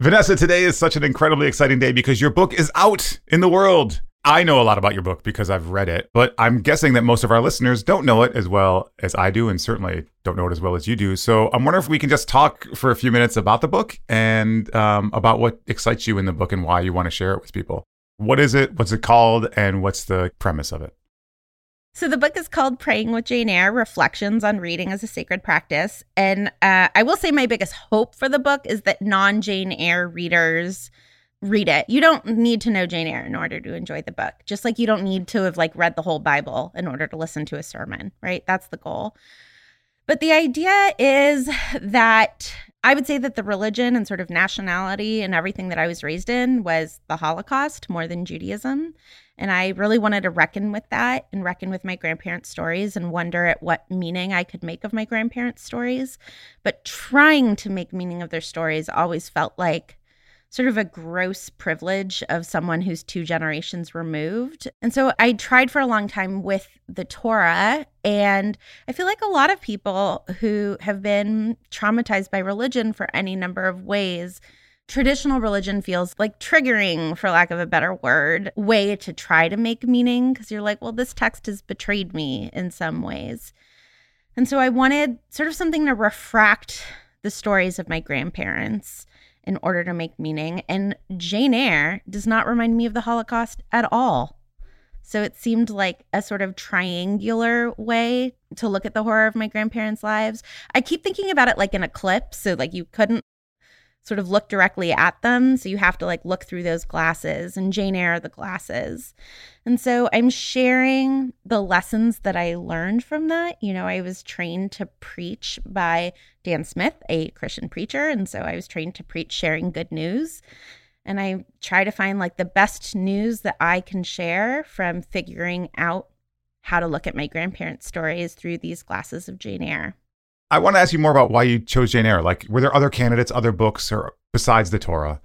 Vanessa, today is such an incredibly exciting day because your book is out in the world. I know a lot about your book because I've read it, but I'm guessing that most of our listeners don't know it as well as I do, and certainly don't know it as well as you do. So I'm wondering if we can just talk for a few minutes about the book and um, about what excites you in the book and why you want to share it with people. What is it? What's it called? And what's the premise of it? So the book is called Praying with Jane Eyre Reflections on Reading as a Sacred Practice. And uh, I will say my biggest hope for the book is that non Jane Eyre readers read it. You don't need to know Jane Eyre in order to enjoy the book. Just like you don't need to have like read the whole Bible in order to listen to a sermon, right? That's the goal. But the idea is that I would say that the religion and sort of nationality and everything that I was raised in was the Holocaust more than Judaism. And I really wanted to reckon with that and reckon with my grandparents' stories and wonder at what meaning I could make of my grandparents' stories. But trying to make meaning of their stories always felt like sort of a gross privilege of someone who's two generations removed. And so I tried for a long time with the Torah. And I feel like a lot of people who have been traumatized by religion for any number of ways traditional religion feels like triggering, for lack of a better word, way to try to make meaning because you're like, well, this text has betrayed me in some ways. And so I wanted sort of something to refract the stories of my grandparents in order to make meaning. And Jane Eyre does not remind me of the Holocaust at all. So it seemed like a sort of triangular way to look at the horror of my grandparents' lives. I keep thinking about it like an eclipse. So, like, you couldn't sort of look directly at them. So you have to like look through those glasses, and Jane Eyre the glasses. And so I'm sharing the lessons that I learned from that. You know, I was trained to preach by Dan Smith, a Christian preacher. And so I was trained to preach sharing good news. And I try to find like the best news that I can share from figuring out how to look at my grandparents' stories through these glasses of Jane Eyre. I want to ask you more about why you chose Jane Eyre. Like, were there other candidates, other books, or besides the Torah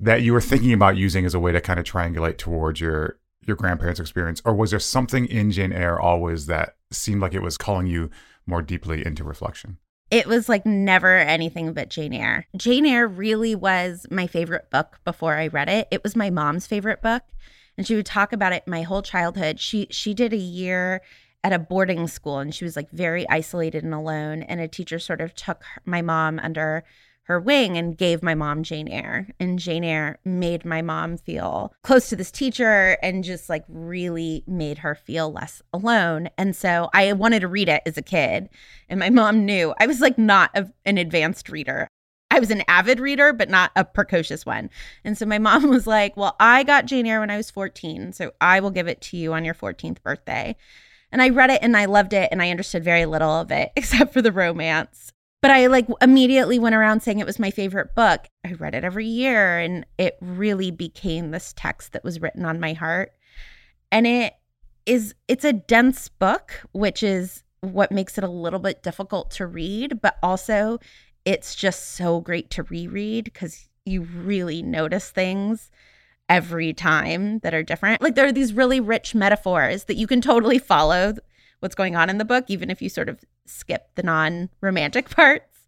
that you were thinking about using as a way to kind of triangulate towards your your grandparents' experience, or was there something in Jane Eyre always that seemed like it was calling you more deeply into reflection? It was like never anything but Jane Eyre. Jane Eyre really was my favorite book before I read it. It was my mom's favorite book, and she would talk about it my whole childhood. She she did a year at a boarding school and she was like very isolated and alone and a teacher sort of took my mom under her wing and gave my mom Jane Eyre. And Jane Eyre made my mom feel close to this teacher and just like really made her feel less alone. And so I wanted to read it as a kid. And my mom knew I was like not a, an advanced reader. I was an avid reader, but not a precocious one. And so my mom was like, Well, I got Jane Eyre when I was 14. So I will give it to you on your 14th birthday. And I read it and I loved it and I understood very little of it except for the romance. But I like immediately went around saying it was my favorite book. I read it every year and it really became this text that was written on my heart. And it is it's a dense book, which is what makes it a little bit difficult to read, but also it's just so great to reread because you really notice things every time that are different. Like there are these really rich metaphors that you can totally follow what's going on in the book, even if you sort of skip the non romantic parts.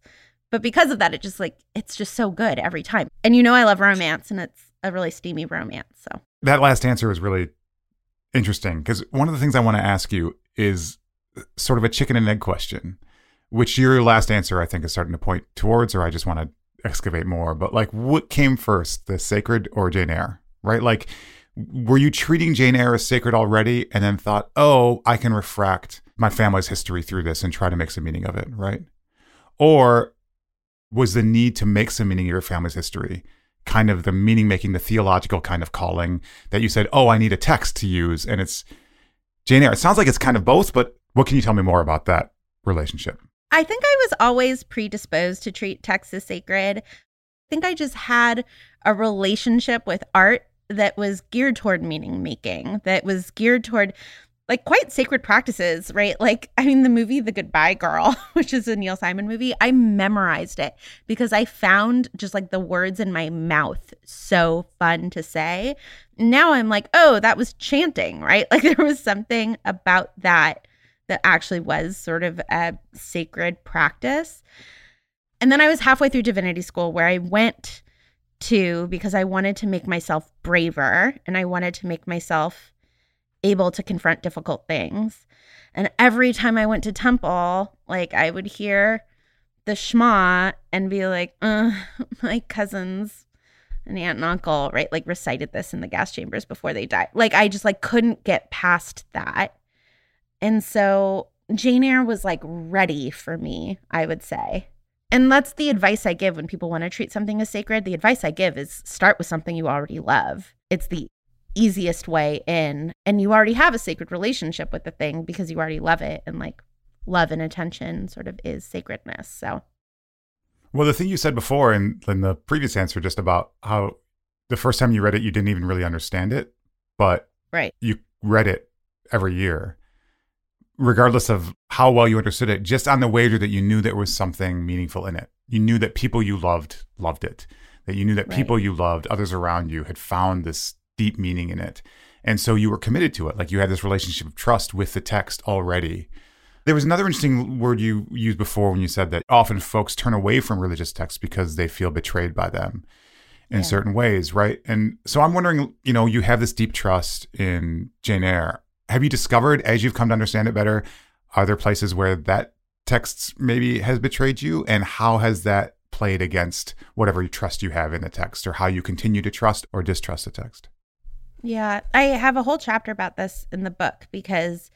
But because of that, it just like, it's just so good every time. And you know, I love romance and it's a really steamy romance. So that last answer was really interesting because one of the things I want to ask you is uh, sort of a chicken and egg question, which your last answer I think is starting to point towards, or I just want to excavate more. But like, what came first, the sacred or Jane Eyre? Right? Like, were you treating Jane Eyre as sacred already and then thought, oh, I can refract my family's history through this and try to make some meaning of it, right? Or was the need to make some meaning of your family's history kind of the meaning making, the theological kind of calling that you said, oh, I need a text to use? And it's Jane Eyre. It sounds like it's kind of both, but what can you tell me more about that relationship? I think I was always predisposed to treat texts as sacred. Think I just had a relationship with art that was geared toward meaning making, that was geared toward like quite sacred practices, right? Like, I mean, the movie The Goodbye Girl, which is a Neil Simon movie, I memorized it because I found just like the words in my mouth so fun to say. Now I'm like, oh, that was chanting, right? Like, there was something about that that actually was sort of a sacred practice. And then I was halfway through divinity school where I went to because I wanted to make myself braver and I wanted to make myself able to confront difficult things. And every time I went to temple, like I would hear the Shema and be like, my cousins and aunt and uncle, right? Like recited this in the gas chambers before they died. Like I just like couldn't get past that. And so Jane Eyre was like ready for me, I would say. And that's the advice I give when people want to treat something as sacred. The advice I give is start with something you already love. It's the easiest way in, and you already have a sacred relationship with the thing because you already love it. And like love and attention sort of is sacredness. So, well, the thing you said before in, in the previous answer, just about how the first time you read it, you didn't even really understand it, but right. you read it every year regardless of how well you understood it, just on the wager that you knew there was something meaningful in it. You knew that people you loved loved it, that you knew that right. people you loved, others around you, had found this deep meaning in it. And so you were committed to it. Like you had this relationship of trust with the text already. There was another interesting word you used before when you said that often folks turn away from religious texts because they feel betrayed by them in yeah. certain ways, right? And so I'm wondering, you know, you have this deep trust in Jane Eyre have you discovered as you've come to understand it better are there places where that text maybe has betrayed you? And how has that played against whatever trust you have in the text or how you continue to trust or distrust the text? Yeah i have a whole chapter about this in the book because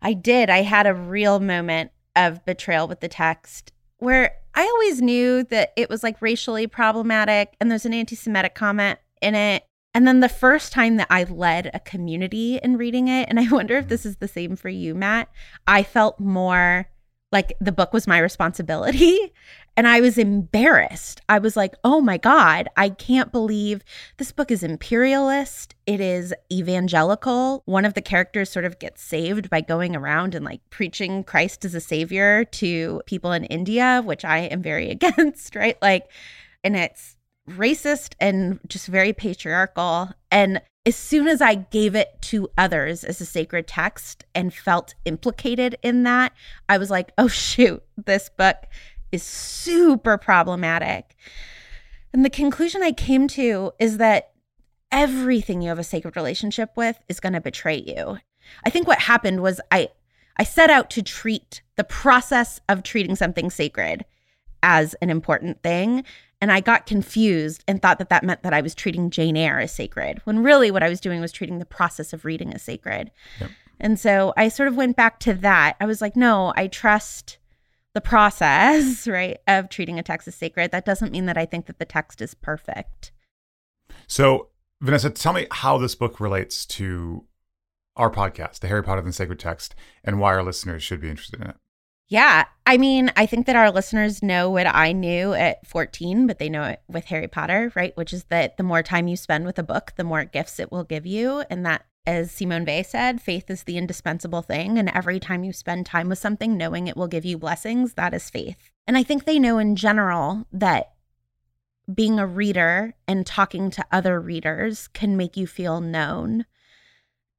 i did. I had a real moment of betrayal with the text where i always knew that it was like racially problematic and there's an anti-semitic comment in it and then the first time that I led a community in reading it, and I wonder if mm-hmm. this is the same for you, Matt, I felt more like the book was my responsibility. And I was embarrassed. I was like, oh my God, I can't believe this book is imperialist. It is evangelical. One of the characters sort of gets saved by going around and like preaching Christ as a savior to people in India, which I am very against, right? Like, and it's racist and just very patriarchal. And as soon as I gave it to others as a sacred text and felt implicated in that, I was like, oh, shoot, this book is super problematic. And the conclusion I came to is that everything you have a sacred relationship with is going to betray you. I think what happened was I I set out to treat the process of treating something sacred as an important thing and I got confused and thought that that meant that I was treating Jane Eyre as sacred, when really what I was doing was treating the process of reading as sacred. Yep. And so I sort of went back to that. I was like, no, I trust the process, right, of treating a text as sacred. That doesn't mean that I think that the text is perfect. So, Vanessa, tell me how this book relates to our podcast, The Harry Potter and Sacred Text, and why our listeners should be interested in it. Yeah. I mean, I think that our listeners know what I knew at 14, but they know it with Harry Potter, right? Which is that the more time you spend with a book, the more gifts it will give you. And that, as Simone Weil said, faith is the indispensable thing. And every time you spend time with something, knowing it will give you blessings, that is faith. And I think they know in general that being a reader and talking to other readers can make you feel known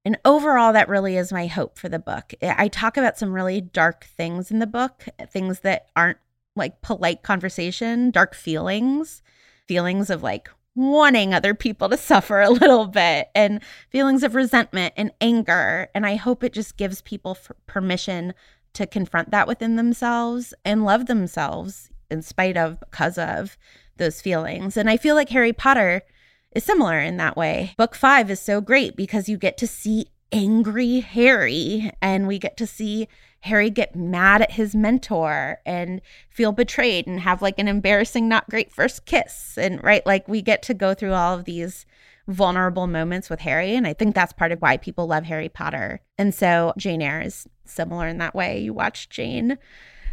and overall, that really is my hope for the book. I talk about some really dark things in the book, things that aren't like polite conversation, dark feelings, feelings of like wanting other people to suffer a little bit, and feelings of resentment and anger. And I hope it just gives people permission to confront that within themselves and love themselves in spite of, because of those feelings. And I feel like Harry Potter is similar in that way. Book five is so great because you get to see angry Harry and we get to see Harry get mad at his mentor and feel betrayed and have like an embarrassing, not great first kiss. And right, like we get to go through all of these vulnerable moments with Harry. And I think that's part of why people love Harry Potter. And so Jane Eyre is similar in that way. You watch Jane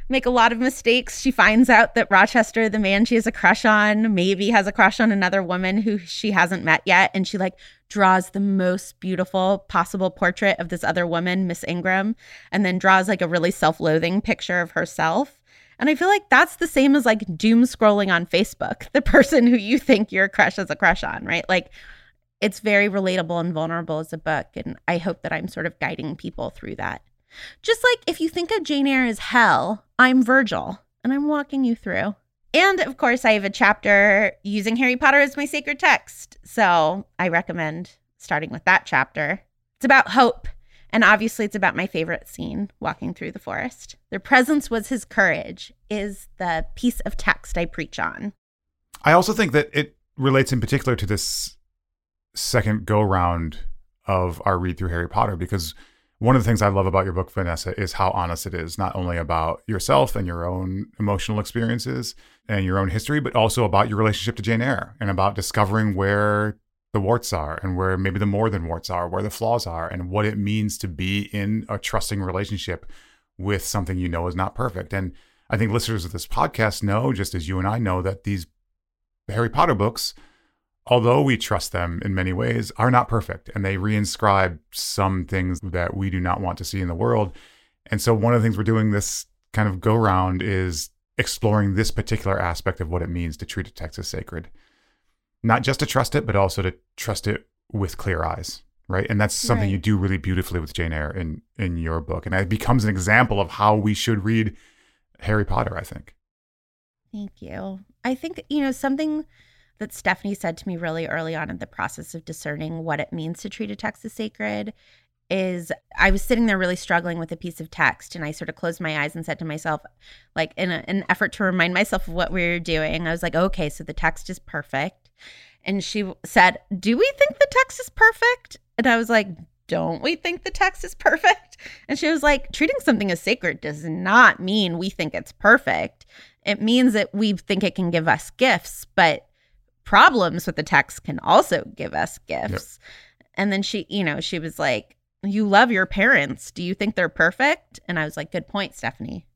make a lot of mistakes. She finds out that Rochester, the man she has a crush on, maybe has a crush on another woman who she hasn't met yet. And she like draws the most beautiful possible portrait of this other woman, Miss Ingram, and then draws like a really self loathing picture of herself. And I feel like that's the same as like doom scrolling on Facebook, the person who you think your crush has a crush on, right? Like it's very relatable and vulnerable as a book. And I hope that I'm sort of guiding people through that. Just like if you think of Jane Eyre as hell, I'm Virgil and I'm walking you through. And of course, I have a chapter using Harry Potter as my sacred text. So I recommend starting with that chapter. It's about hope. And obviously, it's about my favorite scene walking through the forest. Their presence was his courage, is the piece of text I preach on. I also think that it relates in particular to this second go round of our read through Harry Potter because one of the things I love about your book, Vanessa, is how honest it is, not only about yourself and your own emotional experiences and your own history, but also about your relationship to Jane Eyre and about discovering where the warts are and where maybe the more than warts are, where the flaws are, and what it means to be in a trusting relationship with something you know is not perfect. And I think listeners of this podcast know, just as you and I know, that these Harry Potter books although we trust them in many ways, are not perfect and they reinscribe some things that we do not want to see in the world. And so, one of the things we're doing this kind of go round is exploring this particular aspect of what it means to treat a text as sacred. Not just to trust it, but also to trust it with clear eyes. Right. And that's something right. you do really beautifully with Jane Eyre in, in your book. And it becomes an example of how we should read Harry Potter, I think. Thank you. I think, you know, something that Stephanie said to me really early on in the process of discerning what it means to treat a text as sacred is I was sitting there really struggling with a piece of text and I sort of closed my eyes and said to myself, like in a, an effort to remind myself of what we were doing, I was like, okay, so the text is perfect. And she said, Do we think the text is perfect? And I was like, Don't we think the text is perfect? And she was like, Treating something as sacred does not mean we think it's perfect. It means that we think it can give us gifts, but problems with the text can also give us gifts. Yep. And then she, you know, she was like, You love your parents. Do you think they're perfect? And I was like, Good point, Stephanie.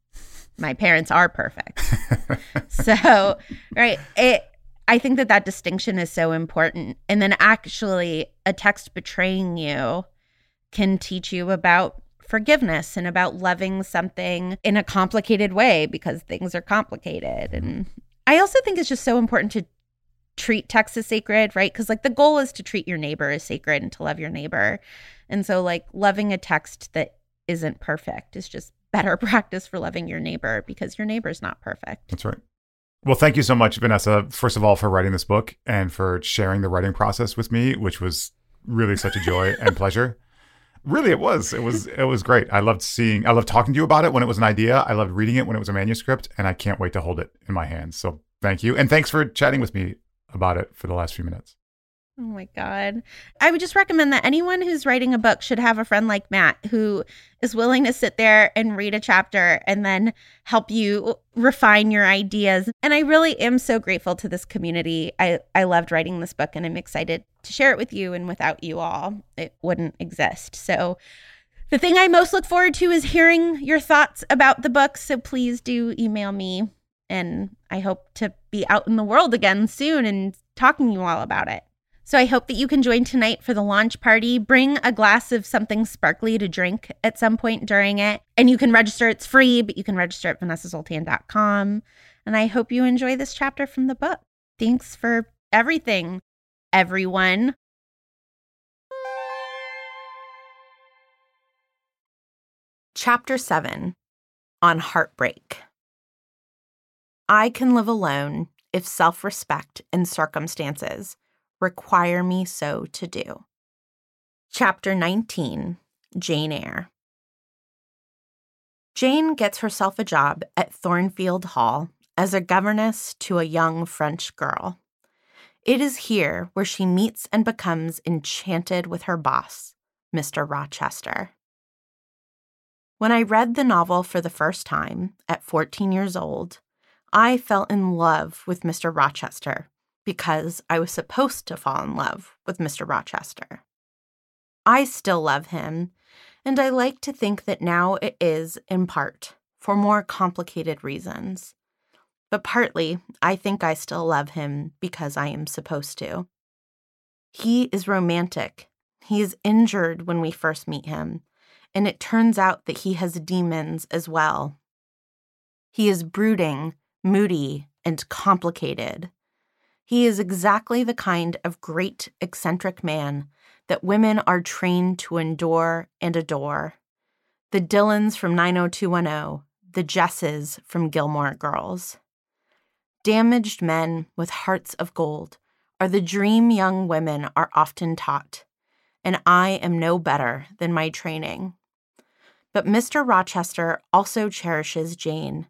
My parents are perfect. so, right. It, I think that that distinction is so important. And then actually, a text betraying you can teach you about forgiveness and about loving something in a complicated way because things are complicated. And I also think it's just so important to treat text as sacred, right? Because like the goal is to treat your neighbor as sacred and to love your neighbor. And so like loving a text that isn't perfect is just better practice for loving your neighbor because your neighbor's not perfect. That's right. Well, thank you so much, Vanessa, first of all, for writing this book and for sharing the writing process with me, which was really such a joy and pleasure. Really, it was. It was. It was great. I loved seeing. I loved talking to you about it when it was an idea. I loved reading it when it was a manuscript, and I can't wait to hold it in my hands. So, thank you, and thanks for chatting with me about it for the last few minutes. Oh my God. I would just recommend that anyone who's writing a book should have a friend like Matt who is willing to sit there and read a chapter and then help you refine your ideas. And I really am so grateful to this community. I, I loved writing this book and I'm excited to share it with you. And without you all, it wouldn't exist. So the thing I most look forward to is hearing your thoughts about the book. So please do email me and I hope to be out in the world again soon and talking to you all about it. So I hope that you can join tonight for the launch party. Bring a glass of something sparkly to drink at some point during it. And you can register. It's free, but you can register at vanessazoltan.com. And I hope you enjoy this chapter from the book. Thanks for everything, everyone. Chapter 7 On Heartbreak. I can live alone if self respect and circumstances require me so to do. Chapter 19 Jane Eyre. Jane gets herself a job at Thornfield Hall as a governess to a young French girl. It is here where she meets and becomes enchanted with her boss, Mr. Rochester. When I read the novel for the first time at 14 years old, I fell in love with Mr. Rochester because I was supposed to fall in love with Mr. Rochester. I still love him, and I like to think that now it is, in part, for more complicated reasons. But partly, I think I still love him because I am supposed to. He is romantic. He is injured when we first meet him, and it turns out that he has demons as well. He is brooding moody, and complicated. He is exactly the kind of great eccentric man that women are trained to endure and adore. The Dylans from 90210, the Jesses from Gilmore Girls. Damaged men with hearts of gold are the dream young women are often taught, and I am no better than my training. But Mr. Rochester also cherishes Jane.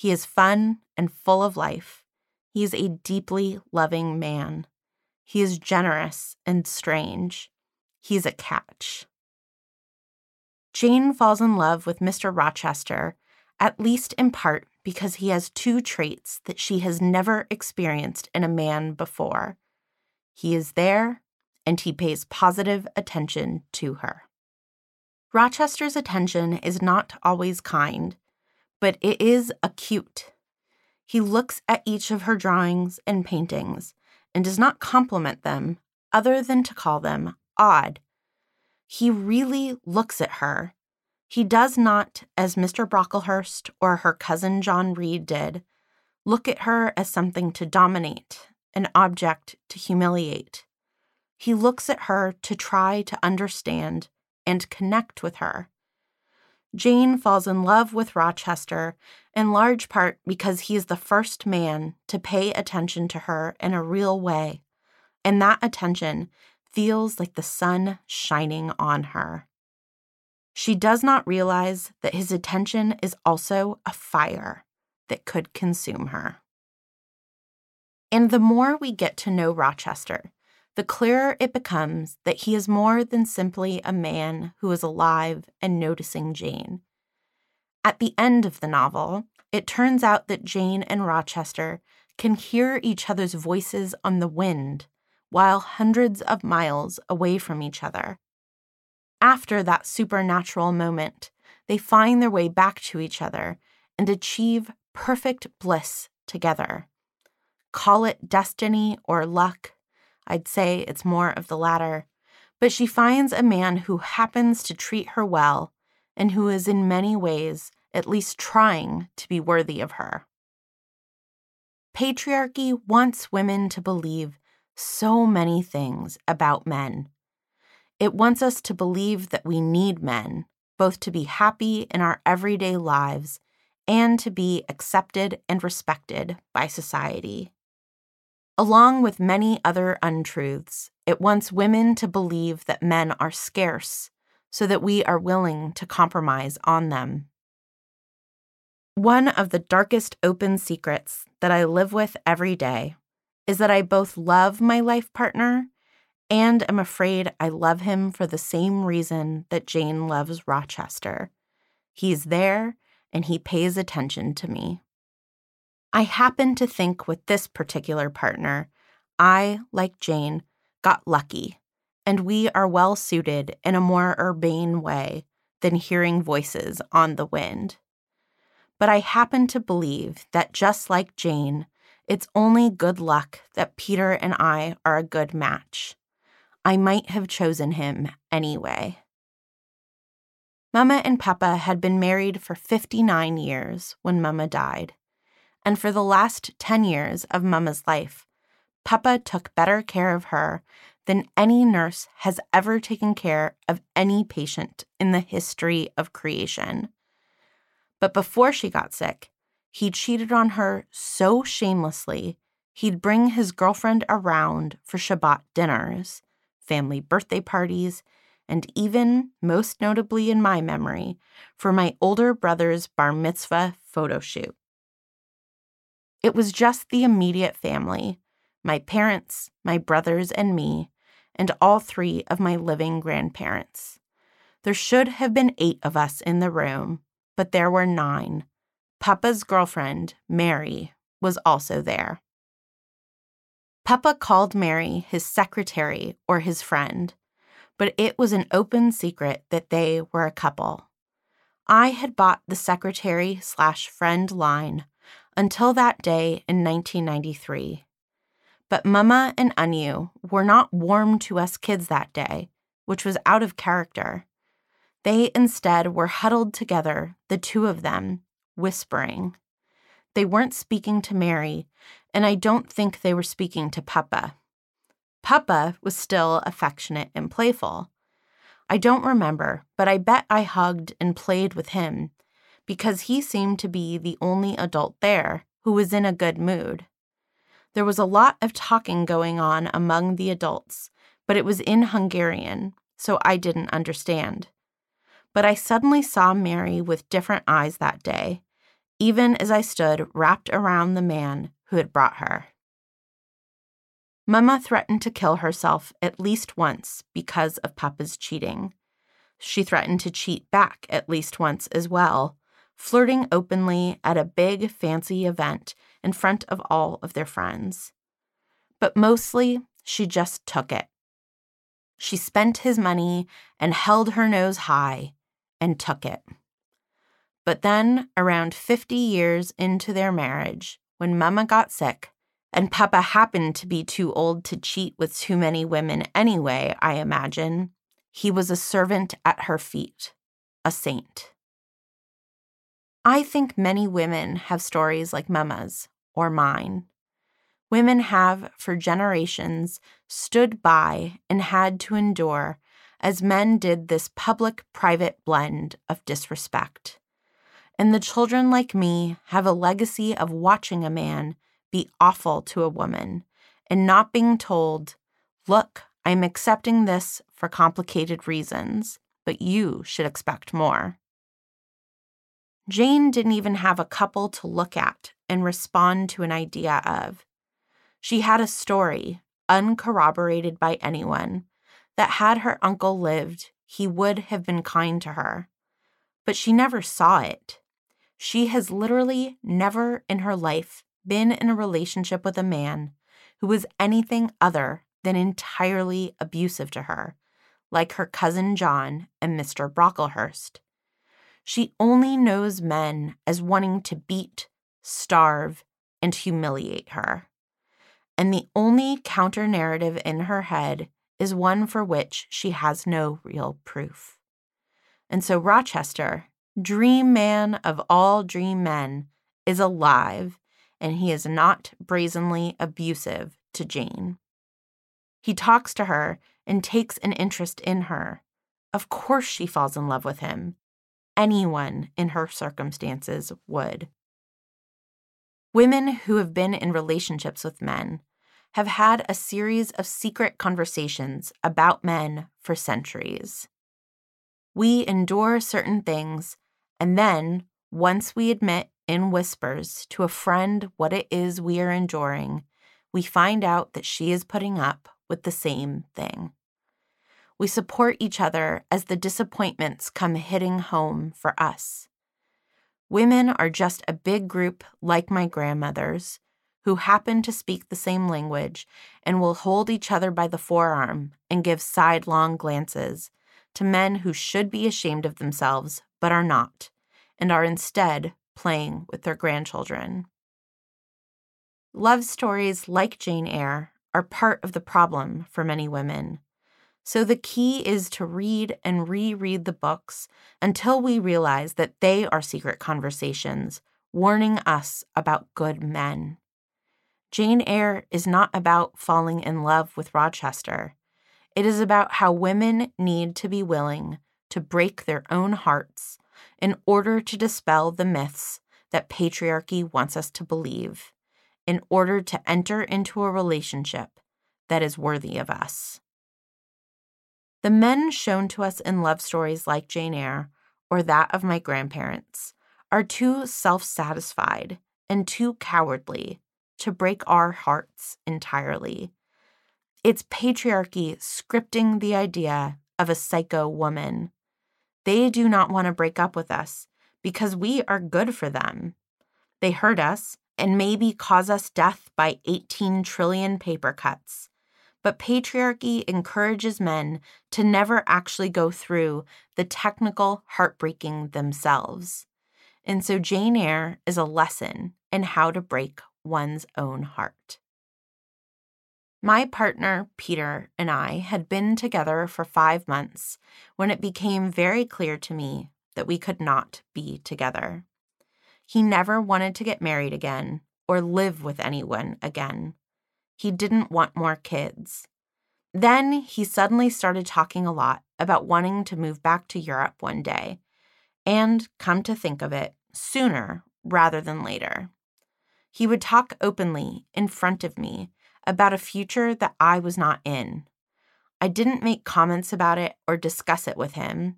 He is fun and full of life. He is a deeply loving man. He is generous and strange. He is a catch. Jane falls in love with Mr. Rochester, at least in part because he has two traits that she has never experienced in a man before. He is there, and he pays positive attention to her. Rochester's attention is not always kind, but it is acute. He looks at each of her drawings and paintings and does not compliment them other than to call them odd. He really looks at her he does not, as Mr. Brocklehurst or her cousin John Reed did, look at her as something to dominate, an object to humiliate. He looks at her to try to understand and connect with her. Jane falls in love with Rochester in large part because he is the first man to pay attention to her in a real way, and that attention feels like the sun shining on her. She does not realize that his attention is also a fire that could consume her. And the more we get to know Rochester, the clearer it becomes that he is more than simply a man who is alive and noticing Jane. At the end of the novel, it turns out that Jane and Rochester can hear each other's voices on the wind while hundreds of miles away from each other after that supernatural moment, they find their way back to each other and achieve perfect bliss together. Call it destiny or luck. I'd say it's more of the latter. But she finds a man who happens to treat her well and who is in many ways at least trying to be worthy of her. Patriarchy wants women to believe so many things about men it wants us to believe that we need men, both to be happy in our everyday lives and to be accepted and respected by society. Along with many other untruths, it wants women to believe that men are scarce so that we are willing to compromise on them. One of the darkest open secrets that I live with every day is that I both love my life partner and am afraid I love him for the same reason that Jane loves Rochester. He's there and he pays attention to me. I happen to think with this particular partner, I, like Jane, got lucky, and we are well suited in a more urbane way than hearing voices on the wind. But I happen to believe that just like Jane, it's only good luck that Peter and I are a good match. I might have chosen him anyway. Mama and Papa had been married for 59 years when Mama died. And for the last 10 years of Mama's life, Papa took better care of her than any nurse has ever taken care of any patient in the history of creation. But before she got sick, he cheated on her so shamelessly, he'd bring his girlfriend around for Shabbat dinners family birthday parties, and even, most notably in my memory, for my older brother's bar mitzvah photo shoot. It was just the immediate family my parents, my brothers, and me, and all three of my living grandparents. There should have been eight of us in the room, but there were nine. Papa's girlfriend, Mary, was also there. Papa called Mary his secretary or his friend, but it was an open secret that they were a couple. I had bought the secretary slash friend line until that day in 1993. But Mama and Anu were not warm to us kids that day, which was out of character. They instead were huddled together, the two of them, whispering. They weren't speaking to Mary, and I don't think they were speaking to Papa. Papa was still affectionate and playful. I don't remember, but I bet I hugged and played with him because he seemed to be the only adult there who was in a good mood. There was a lot of talking going on among the adults, but it was in Hungarian, so I didn't understand. But I suddenly saw Mary with different eyes that day, even as I stood wrapped around the man who had brought her. Mama threatened to kill herself at least once because of Papa's cheating. She threatened to cheat back at least once as well, flirting openly at a big, fancy event in front of all of their friends. But mostly, she just took it. She spent his money and held her nose high and took it. But then, around 50 years into their marriage, when Mama got sick, and Papa happened to be too old to cheat with too many women anyway, I imagine, he was a servant at her feet, a saint. I think many women have stories like Mama's or mine. Women have, for generations, stood by and had to endure as men did this public private blend of disrespect. And the children like me have a legacy of watching a man be awful to a woman and not being told, Look, I'm accepting this for complicated reasons, but you should expect more. Jane didn't even have a couple to look at and respond to an idea of. She had a story, uncorroborated by anyone, that had her uncle lived, he would have been kind to her. But she never saw it. She has literally never in her life been in a relationship with a man who was anything other than entirely abusive to her, like her cousin John and Mr. Brocklehurst. She only knows men as wanting to beat, starve, and humiliate her. And the only counter narrative in her head is one for which she has no real proof. And so Rochester, dream man of all dream men, is alive, and he is not brazenly abusive to Jane. He talks to her and takes an interest in her. Of course, she falls in love with him. Anyone in her circumstances would. Women who have been in relationships with men have had a series of secret conversations about men for centuries. We endure certain things, and then, once we admit in whispers to a friend what it is we are enduring, we find out that she is putting up with the same thing. We support each other as the disappointments come hitting home for us. Women are just a big group like my grandmothers who happen to speak the same language and will hold each other by the forearm and give sidelong glances to men who should be ashamed of themselves but are not, and are instead playing with their grandchildren. Love stories like Jane Eyre are part of the problem for many women. So the key is to read and reread the books until we realize that they are secret conversations warning us about good men. Jane Eyre is not about falling in love with Rochester. It is about how women need to be willing to break their own hearts in order to dispel the myths that patriarchy wants us to believe in order to enter into a relationship that is worthy of us. The men shown to us in love stories like Jane Eyre or that of my grandparents are too self satisfied and too cowardly to break our hearts entirely. It's patriarchy scripting the idea of a psycho woman. They do not want to break up with us because we are good for them. They hurt us and maybe cause us death by 18 trillion paper cuts. But patriarchy encourages men to never actually go through the technical heartbreaking themselves. And so Jane Eyre is a lesson in how to break one's own heart. My partner, Peter, and I had been together for five months when it became very clear to me that we could not be together. He never wanted to get married again or live with anyone again. He didn't want more kids. Then he suddenly started talking a lot about wanting to move back to Europe one day, and come to think of it, sooner rather than later. He would talk openly in front of me about a future that I was not in. I didn't make comments about it or discuss it with him.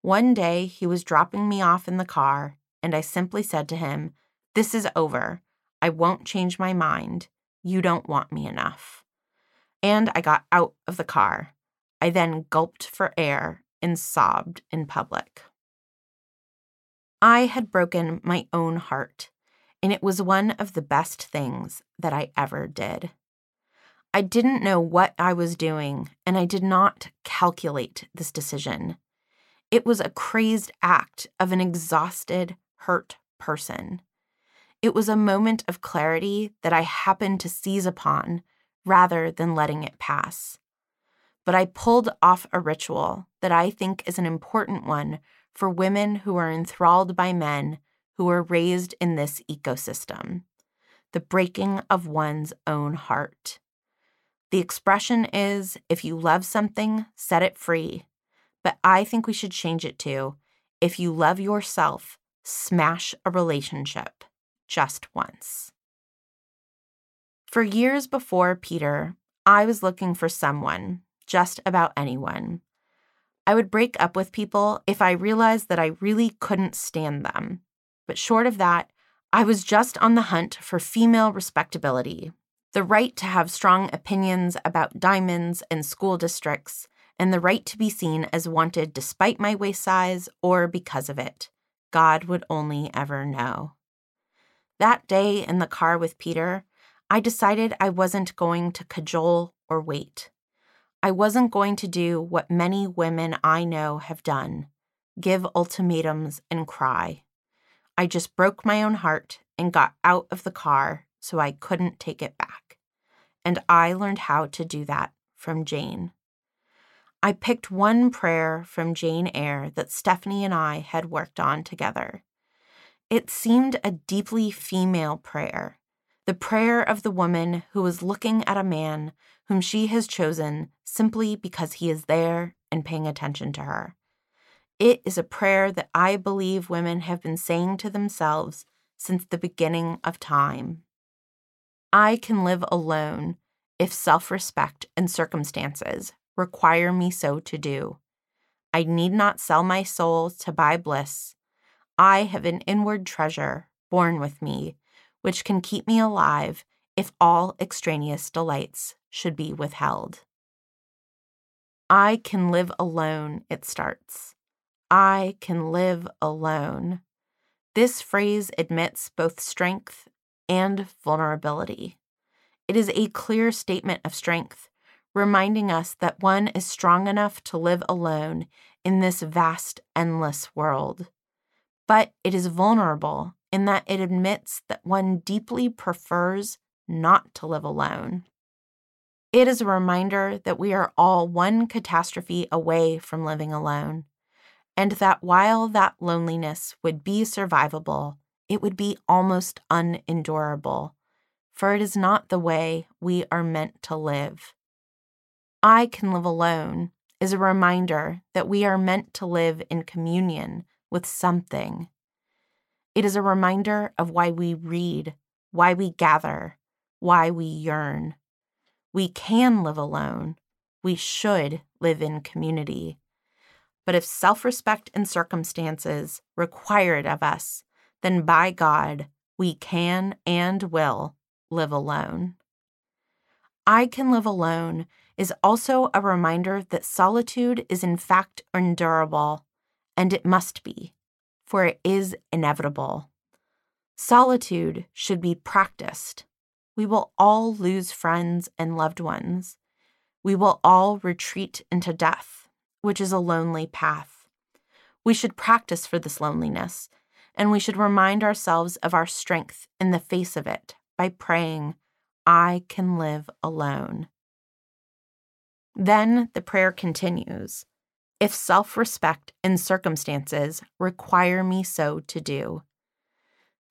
One day, he was dropping me off in the car, and I simply said to him, This is over. I won't change my mind. You don't want me enough. And I got out of the car. I then gulped for air and sobbed in public. I had broken my own heart, and it was one of the best things that I ever did. I didn't know what I was doing, and I did not calculate this decision. It was a crazed act of an exhausted, hurt person. It was a moment of clarity that I happened to seize upon rather than letting it pass. But I pulled off a ritual that I think is an important one for women who are enthralled by men who are raised in this ecosystem the breaking of one's own heart. The expression is if you love something, set it free. But I think we should change it to if you love yourself, smash a relationship just once. For years before Peter, I was looking for someone, just about anyone. I would break up with people if I realized that I really couldn't stand them. But short of that, I was just on the hunt for female respectability, the right to have strong opinions about diamonds and school districts, and the right to be seen as wanted despite my waist size or because of it. God would only ever know. That day in the car with Peter, I decided I wasn't going to cajole or wait. I wasn't going to do what many women I know have done give ultimatums and cry. I just broke my own heart and got out of the car so I couldn't take it back. And I learned how to do that from Jane. I picked one prayer from Jane Eyre that Stephanie and I had worked on together. It seemed a deeply female prayer, the prayer of the woman who is looking at a man whom she has chosen simply because he is there and paying attention to her. It is a prayer that I believe women have been saying to themselves since the beginning of time. I can live alone if self respect and circumstances require me so to do. I need not sell my soul to buy bliss. I have an inward treasure born with me, which can keep me alive if all extraneous delights should be withheld. I can live alone, it starts. I can live alone. This phrase admits both strength and vulnerability. It is a clear statement of strength, reminding us that one is strong enough to live alone in this vast, endless world. But it is vulnerable in that it admits that one deeply prefers not to live alone. It is a reminder that we are all one catastrophe away from living alone and that while that loneliness would be survivable, it would be almost unendurable, for it is not the way we are meant to live. I can live alone is a reminder that we are meant to live in communion with something. It is a reminder of why we read, why we gather, why we yearn. We can live alone. We should live in community. But if self respect and circumstances require it of us, then by God, we can and will live alone. I can live alone is also a reminder that solitude is in fact endurable, and it must be, for it is inevitable. Solitude should be practiced. We will all lose friends and loved ones. We will all retreat into death which is a lonely path. We should practice for this loneliness, and we should remind ourselves of our strength in the face of it by praying, I can live alone. Then the prayer continues If self respect and circumstances require me so to do.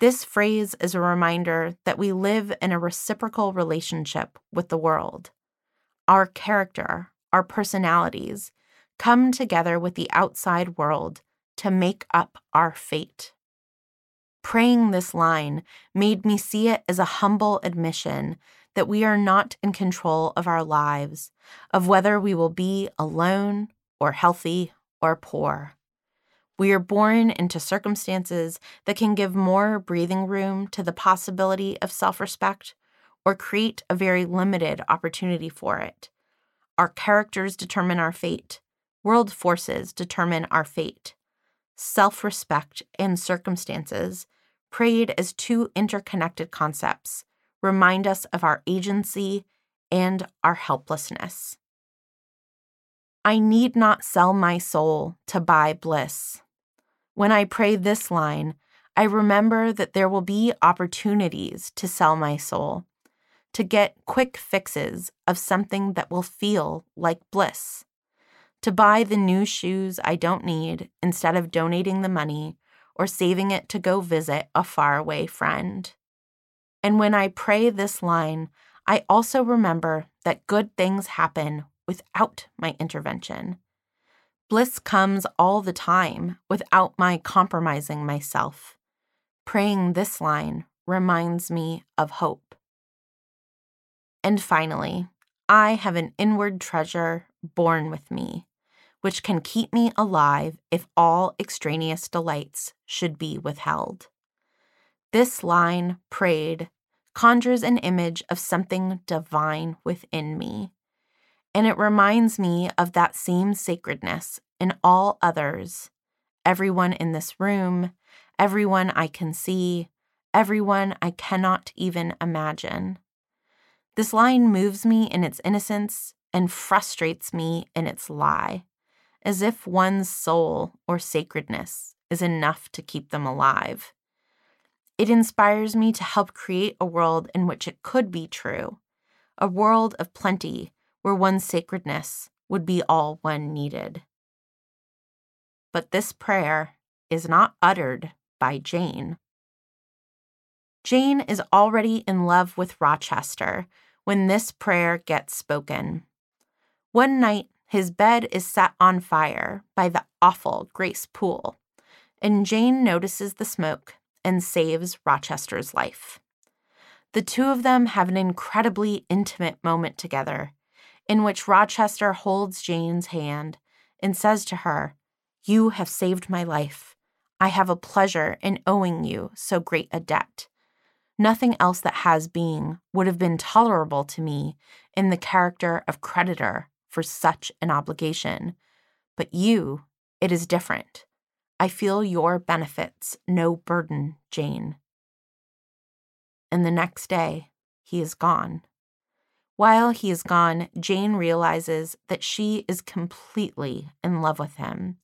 This phrase is a reminder that we live in a reciprocal relationship with the world. Our character, our personalities, come together with the outside world to make up our fate. Praying this line made me see it as a humble admission that we are not in control of our lives, of whether we will be alone or healthy or poor. We are born into circumstances that can give more breathing room to the possibility of self respect or create a very limited opportunity for it. Our characters determine our fate, world forces determine our fate. Self respect and circumstances, prayed as two interconnected concepts, remind us of our agency and our helplessness. I need not sell my soul to buy bliss. When I pray this line, I remember that there will be opportunities to sell my soul, to get quick fixes of something that will feel like bliss, to buy the new shoes I don't need instead of donating the money or saving it to go visit a faraway friend. And when I pray this line, I also remember that good things happen without my intervention. Bliss comes all the time without my compromising myself. Praying this line reminds me of hope. And finally, I have an inward treasure born with me, which can keep me alive if all extraneous delights should be withheld. This line, prayed, conjures an image of something divine within me and it reminds me of that same sacredness in all others everyone in this room, everyone I can see, everyone I cannot even imagine. This line moves me in its innocence and frustrates me in its lie, as if one's soul or sacredness is enough to keep them alive. It inspires me to help create a world in which it could be true, a world of plenty where one's sacredness would be all one needed. But this prayer is not uttered by Jane. Jane is already in love with Rochester when this prayer gets spoken. One night, his bed is set on fire by the awful Grace Poole, and Jane notices the smoke and saves Rochester's life. The two of them have an incredibly intimate moment together in which Rochester holds Jane's hand and says to her, You have saved my life. I have a pleasure in owing you so great a debt. Nothing else that has being would have been tolerable to me in the character of creditor for such an obligation. But you, it is different. I feel your benefits no burden, Jane. And the next day, he is gone. While he is gone, Jane realizes that she is completely in love with him.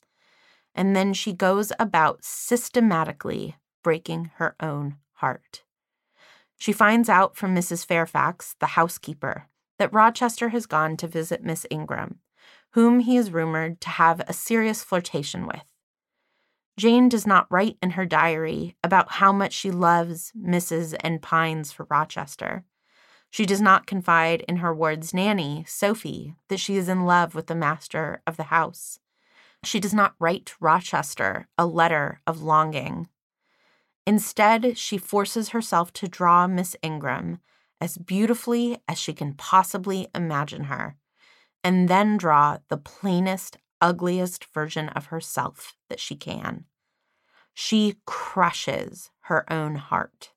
And then she goes about systematically breaking her own heart. She finds out from Mrs. Fairfax, the housekeeper, that Rochester has gone to visit Miss Ingram, whom he is rumored to have a serious flirtation with. Jane does not write in her diary about how much she loves Mrs. and pines for Rochester. She does not confide in her ward's nanny, Sophie, that she is in love with the master of the house. She does not write Rochester a letter of longing. Instead, she forces herself to draw Miss Ingram as beautifully as she can possibly imagine her, and then draw the plainest, ugliest version of herself that she can. She crushes her own heart.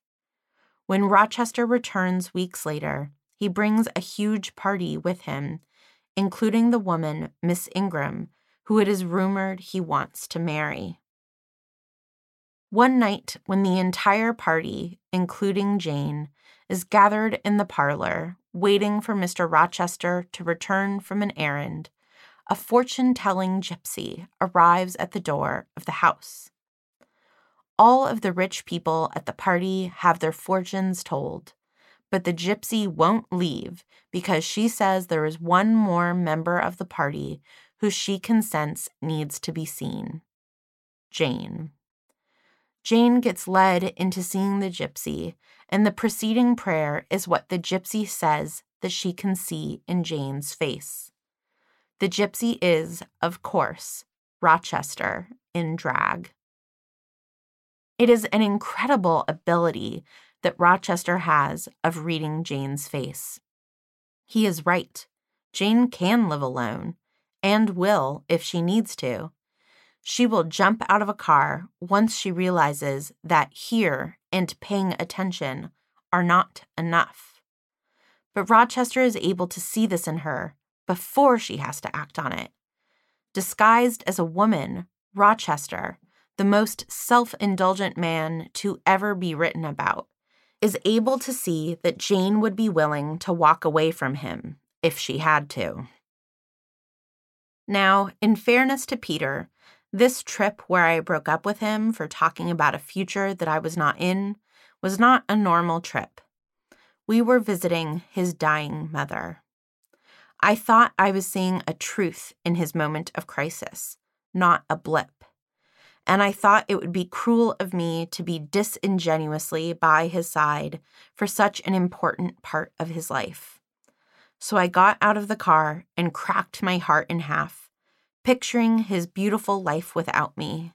When Rochester returns weeks later, he brings a huge party with him, including the woman, Miss Ingram, who it is rumored he wants to marry. One night, when the entire party, including Jane, is gathered in the parlor, waiting for Mr. Rochester to return from an errand, a fortune telling gypsy arrives at the door of the house all of the rich people at the party have their fortunes told. But the gypsy won't leave because she says there is one more member of the party who she consents needs to be seen Jane. Jane gets led into seeing the gypsy, and the preceding prayer is what the gypsy says that she can see in Jane's face. The gypsy is, of course, Rochester in drag. It is an incredible ability that Rochester has of reading Jane's face. He is right. Jane can live alone, and will if she needs to. She will jump out of a car once she realizes that here and paying attention are not enough. But Rochester is able to see this in her before she has to act on it. Disguised as a woman, Rochester, the most self indulgent man to ever be written about, is able to see that Jane would be willing to walk away from him if she had to. Now, in fairness to Peter, this trip where I broke up with him for talking about a future that I was not in was not a normal trip. We were visiting his dying mother. I thought I was seeing a truth in his moment of crisis, not a blip and I thought it would be cruel of me to be disingenuously by his side for such an important part of his life. So I got out of the car and cracked my heart in half, picturing his beautiful life without me.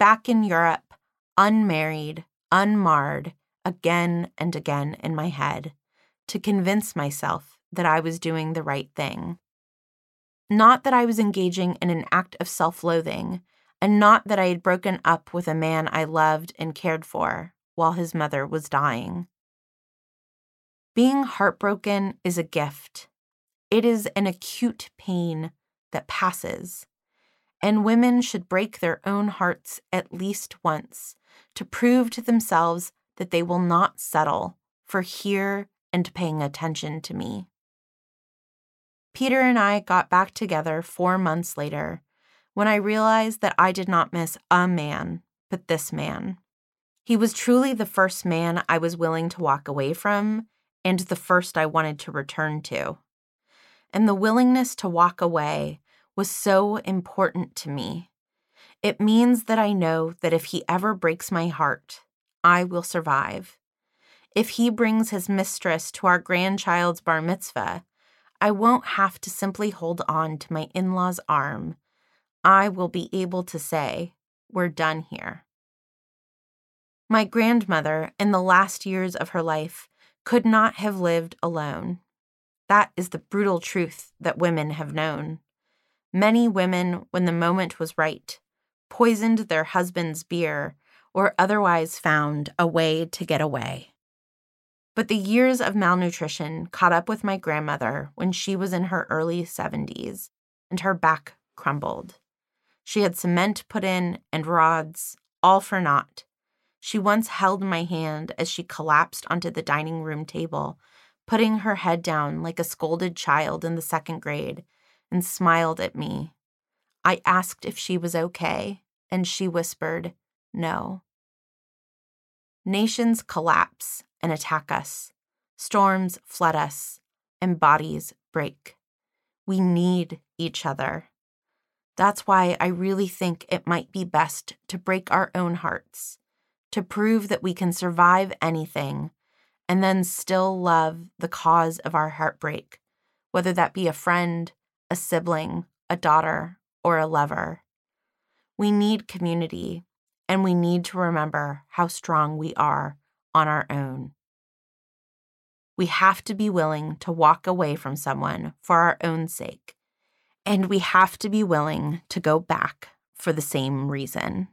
Back in Europe, unmarried, unmarred, again and again in my head, to convince myself that I was doing the right thing. Not that I was engaging in an act of self loathing and not that I had broken up with a man I loved and cared for while his mother was dying. Being heartbroken is a gift. It is an acute pain that passes, and women should break their own hearts at least once to prove to themselves that they will not settle for here and paying attention to me. Peter and I got back together four months later when I realized that I did not miss a man, but this man. He was truly the first man I was willing to walk away from and the first I wanted to return to. And the willingness to walk away was so important to me. It means that I know that if he ever breaks my heart, I will survive. If he brings his mistress to our grandchild's bar mitzvah, I won't have to simply hold on to my in law's arm I will be able to say, We're done here. My grandmother, in the last years of her life, could not have lived alone. That is the brutal truth that women have known. Many women, when the moment was right, poisoned their husband's beer or otherwise found a way to get away. But the years of malnutrition caught up with my grandmother when she was in her early 70s, and her back crumbled. She had cement put in and rods, all for naught. She once held my hand as she collapsed onto the dining room table, putting her head down like a scolded child in the second grade, and smiled at me. I asked if she was okay, and she whispered, No. Nations collapse and attack us, storms flood us, and bodies break. We need each other. That's why I really think it might be best to break our own hearts, to prove that we can survive anything and then still love the cause of our heartbreak, whether that be a friend, a sibling, a daughter, or a lover. We need community, and we need to remember how strong we are on our own. We have to be willing to walk away from someone for our own sake and we have to be willing to go back for the same reason.